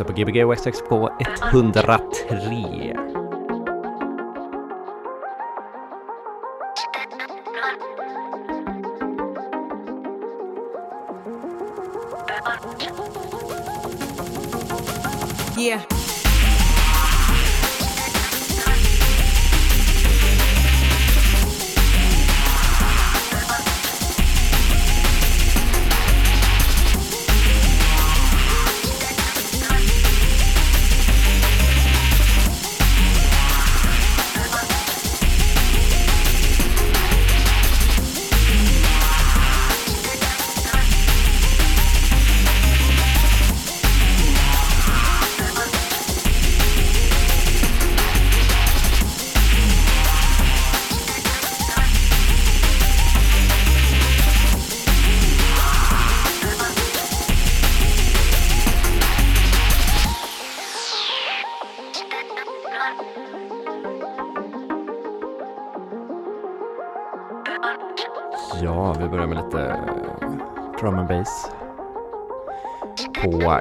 Lyssnar på Gbg Waxtrax på 103.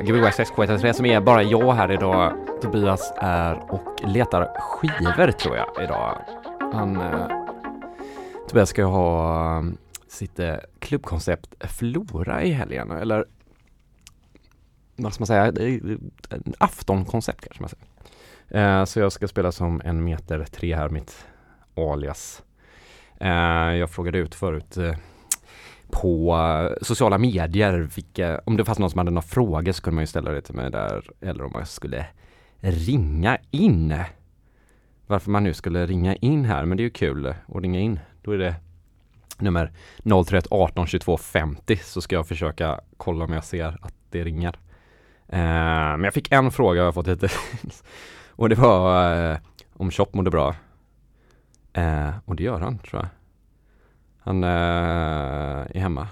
Gbg Waxtrax K103 som är bara jag här idag. Tobias är och letar skivor tror jag idag. Han... Eh, Tobias ska ju ha eh, sitt eh, klubbkoncept Flora i helgen, eller vad ska man säga, Det är en aftonkoncept kanske man säger. Eh, så jag ska spela som en meter tre här, mitt alias. Eh, jag frågade ut förut eh, på eh, sociala medier vilka, om det fanns någon som hade några frågor så kunde man ju ställa det till mig där eller om man skulle ringa in. Varför man nu skulle ringa in här, men det är ju kul att ringa in. Då är det nummer 031 18 22 50 så ska jag försöka kolla om jag ser att det ringer. Eh, men jag fick en fråga jag har fått hittills. och det var eh, om Chop mådde bra. Eh, och det gör han tror jag. Han eh, är hemma.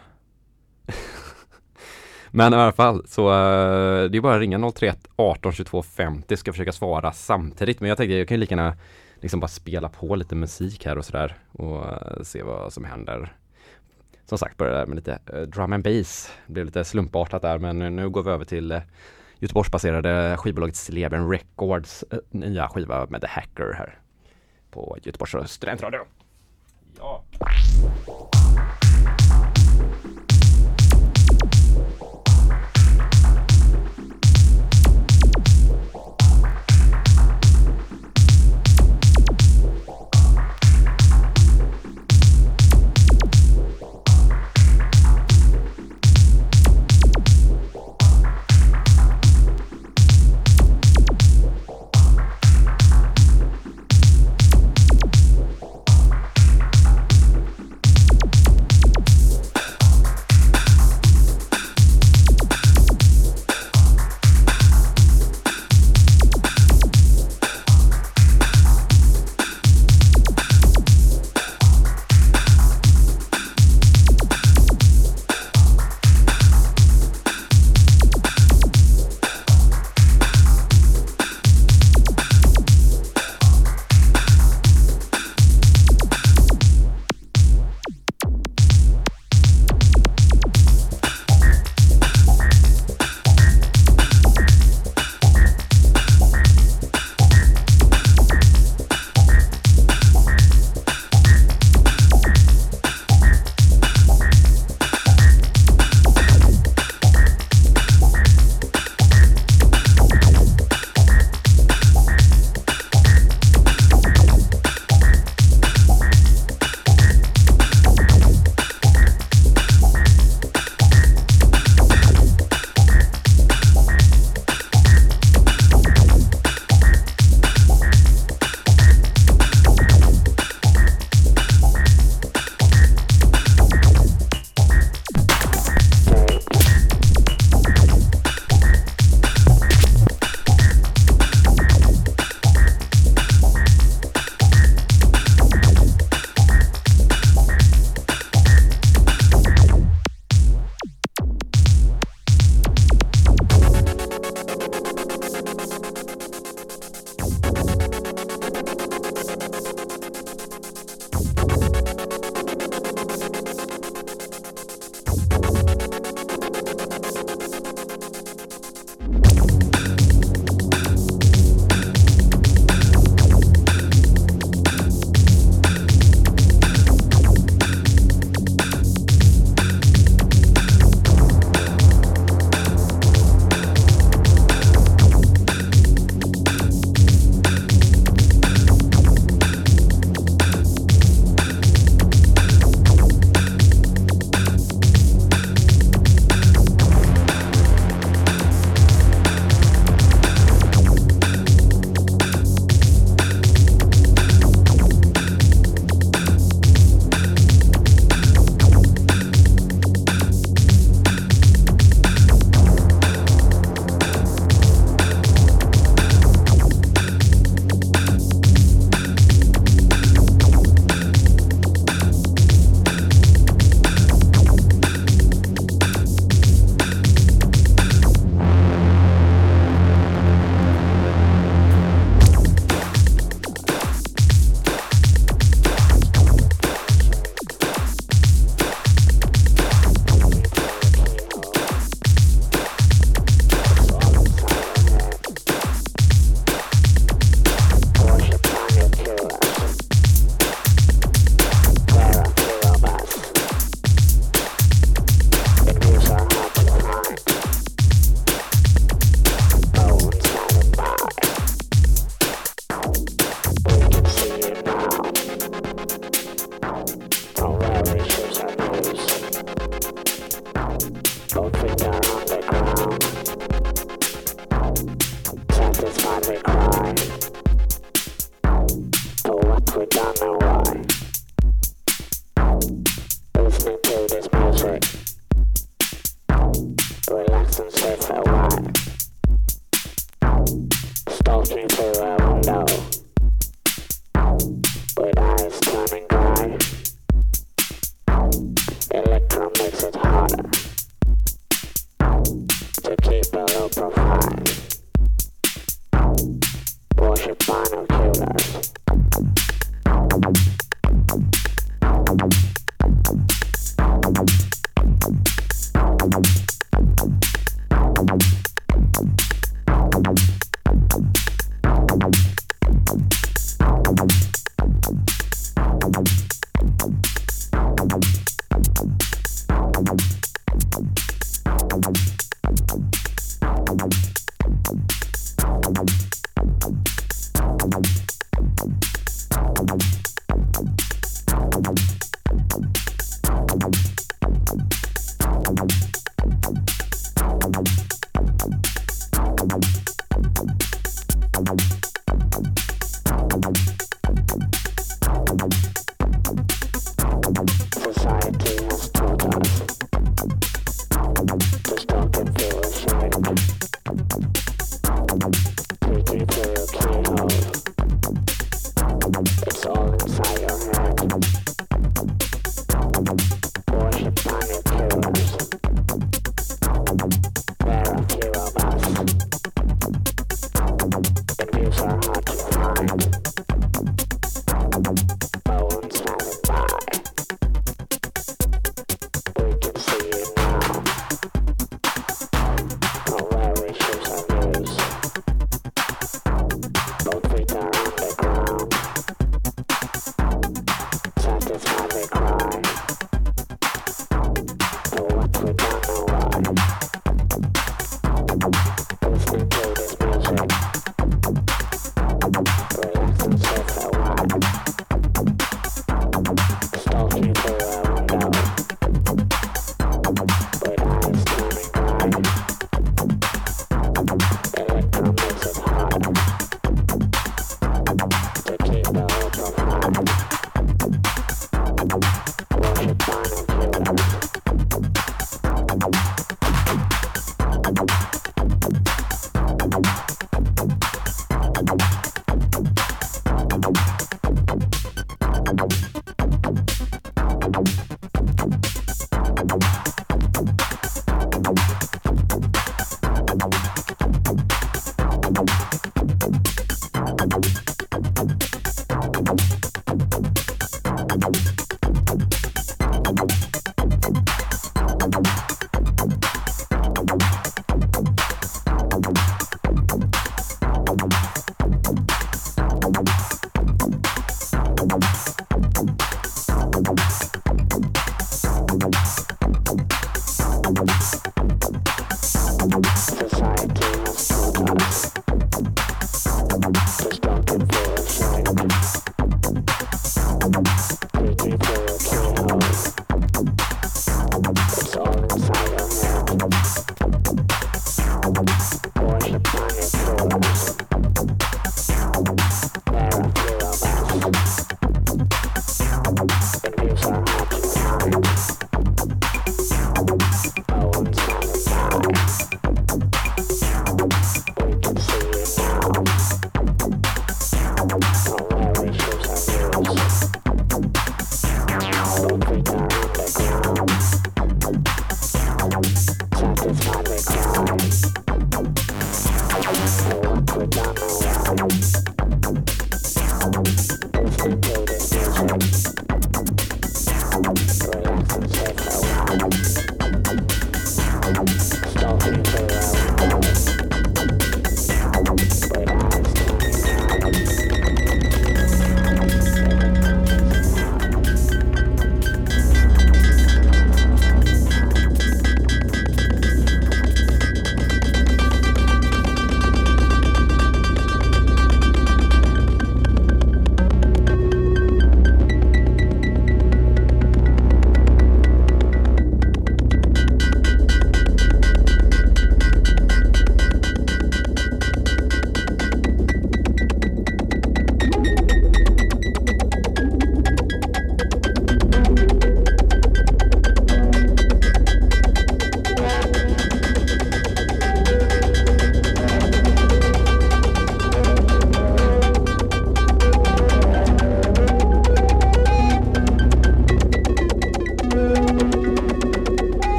Men i alla fall så eh, det är bara att ringa 031 18 22 50 ska försöka svara samtidigt. Men jag tänkte jag kan ju lika gärna liksom bara spela på lite musik här och sådär och eh, se vad som händer. Som sagt började med lite eh, drum and bass. Det blev lite slumpartat där men nu går vi över till Göteborgsbaserade skivbolaget Sleben Records nya skiva med The Hacker här på Göteborgs studentradio. Thank you.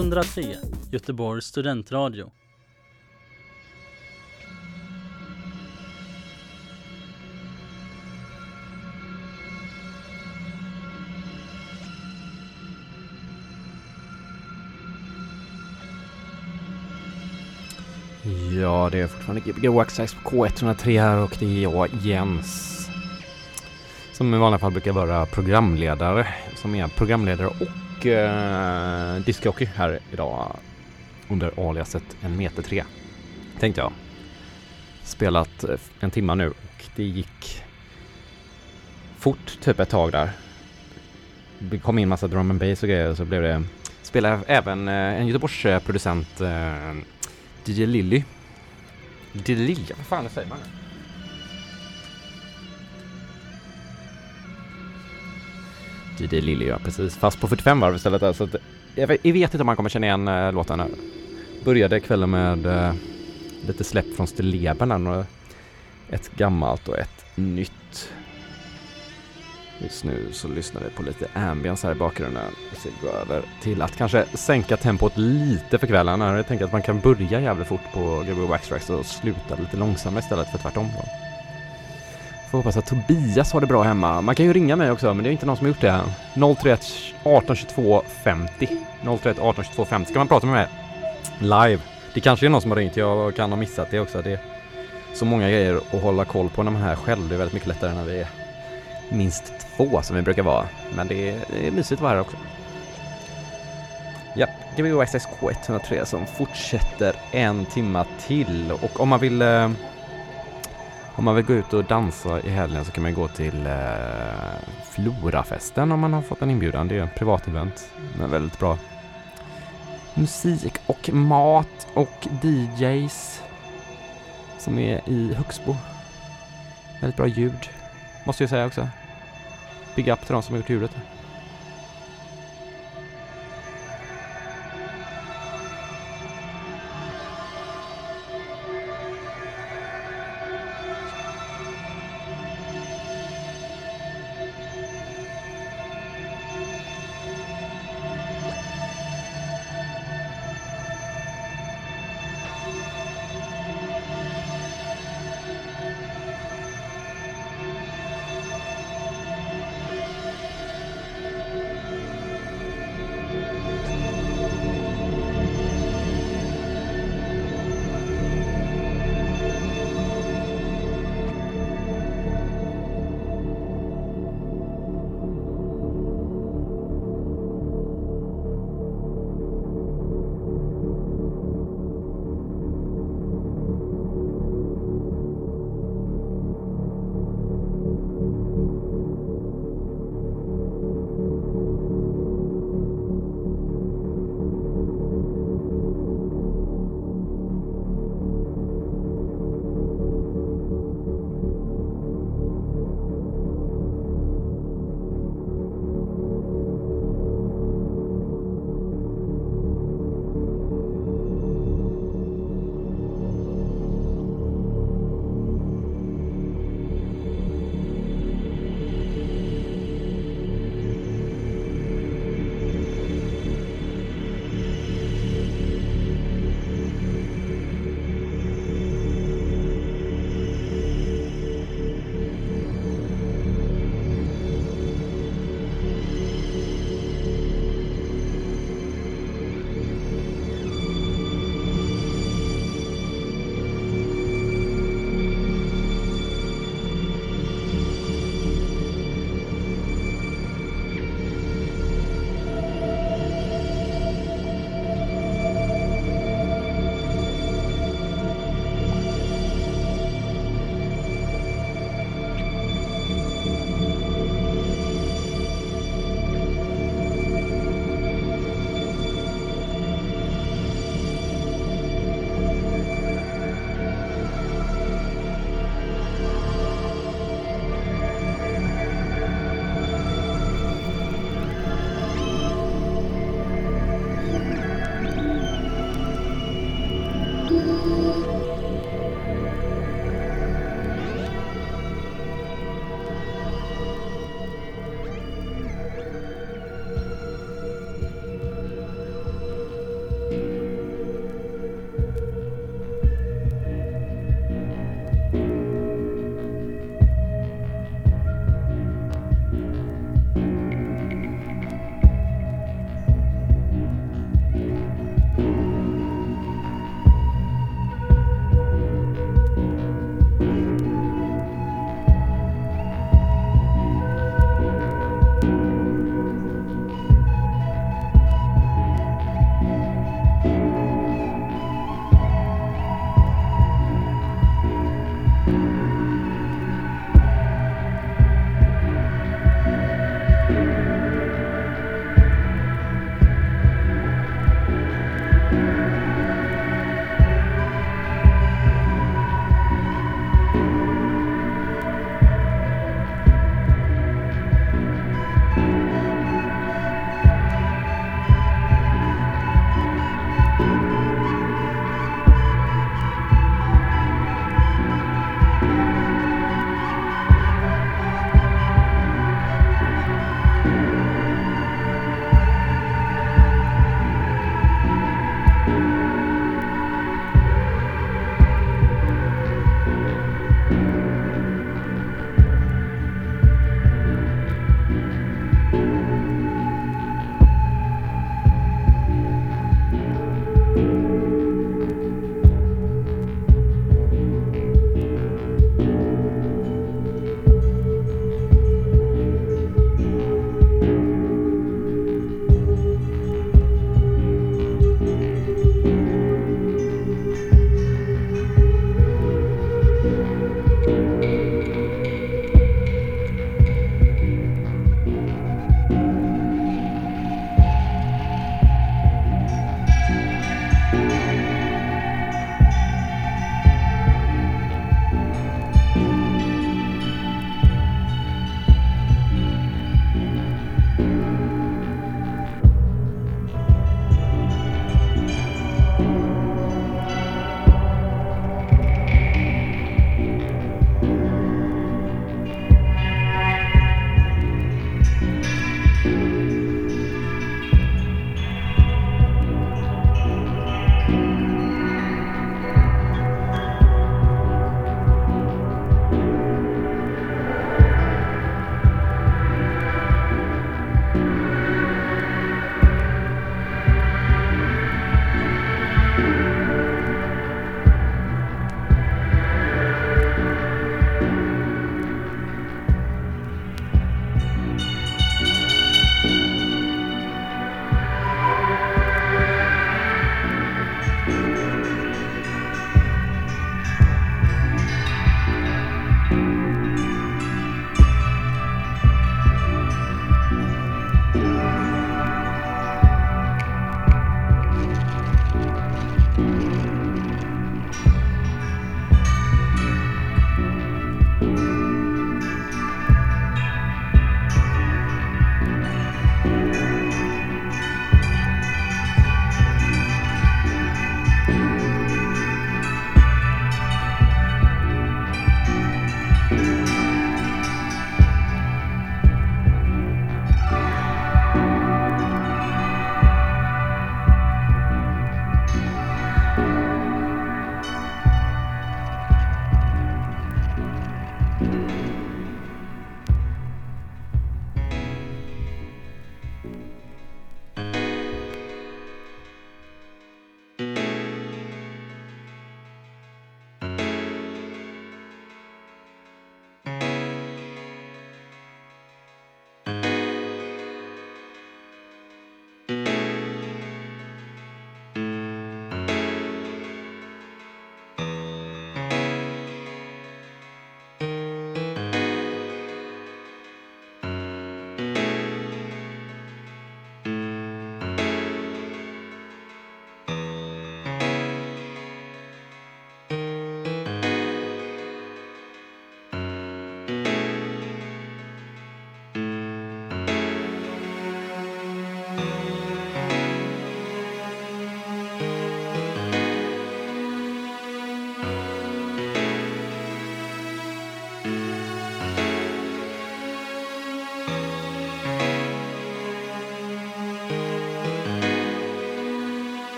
103 Göteborgs studentradio. Ja, det är fortfarande Gbg Waxax på K103 här och det är jag, Jens. Som i vanliga fall brukar vara programledare. Som är programledare och eh, discjockey här idag. Under aliaset en meter tre. Tänkte jag. Spelat eh, en timma nu och det gick fort typ ett tag där. Det kom in massa drum and bass och grejer och så blev det Spelade även eh, en Göteborgsproducent eh, DJ Lilly. DJ Lilly, vad fan säger man? DJ lille ja precis. Fast på 45 varv istället där, så att jag vet, jag vet inte om man kommer känna igen äh, låten. Började kvällen med äh, lite släpp från Stilleben och ett gammalt och ett nytt. Just nu så lyssnar vi på lite ambience här i bakgrunden. Så vi går över till att kanske sänka tempot lite för kvällen. Jag tänker att man kan börja jävligt fort på Gbg Waxtrax och sluta lite långsammare istället för tvärtom. Då. Får hoppas att Tobias har det bra hemma. Man kan ju ringa mig också, men det är inte någon som har gjort det 031 18 22 50. 031 18 22 50 ska man prata med mig live. Det kanske är någon som har ringt, jag kan ha missat det också. Det är så många grejer att hålla koll på när man är här själv. Det är väldigt mycket lättare när vi är minst två som vi brukar vara. Men det är, det är mysigt att vara här också. Ja, GBO XXK 103 som fortsätter en timma till och om man vill eh, om man vill gå ut och dansa i helgen så kan man gå till eh, Florafesten om man har fått en inbjudan. Det är ett privat event Men väldigt bra musik och mat och DJs som är i Högsbo. Väldigt bra ljud, måste jag säga också. Big up till de som har gjort ljudet.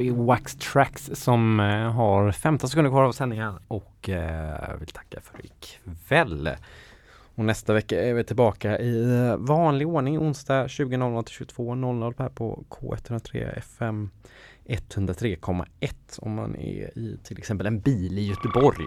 I Wax Tracks som eh, har 15 sekunder kvar av sändningen och eh, vill tacka för ikväll. Och nästa vecka är vi tillbaka i eh, vanlig ordning onsdag 20.00 till 22.00 här på K103 FM 103,1 om man är i till exempel en bil i Göteborg.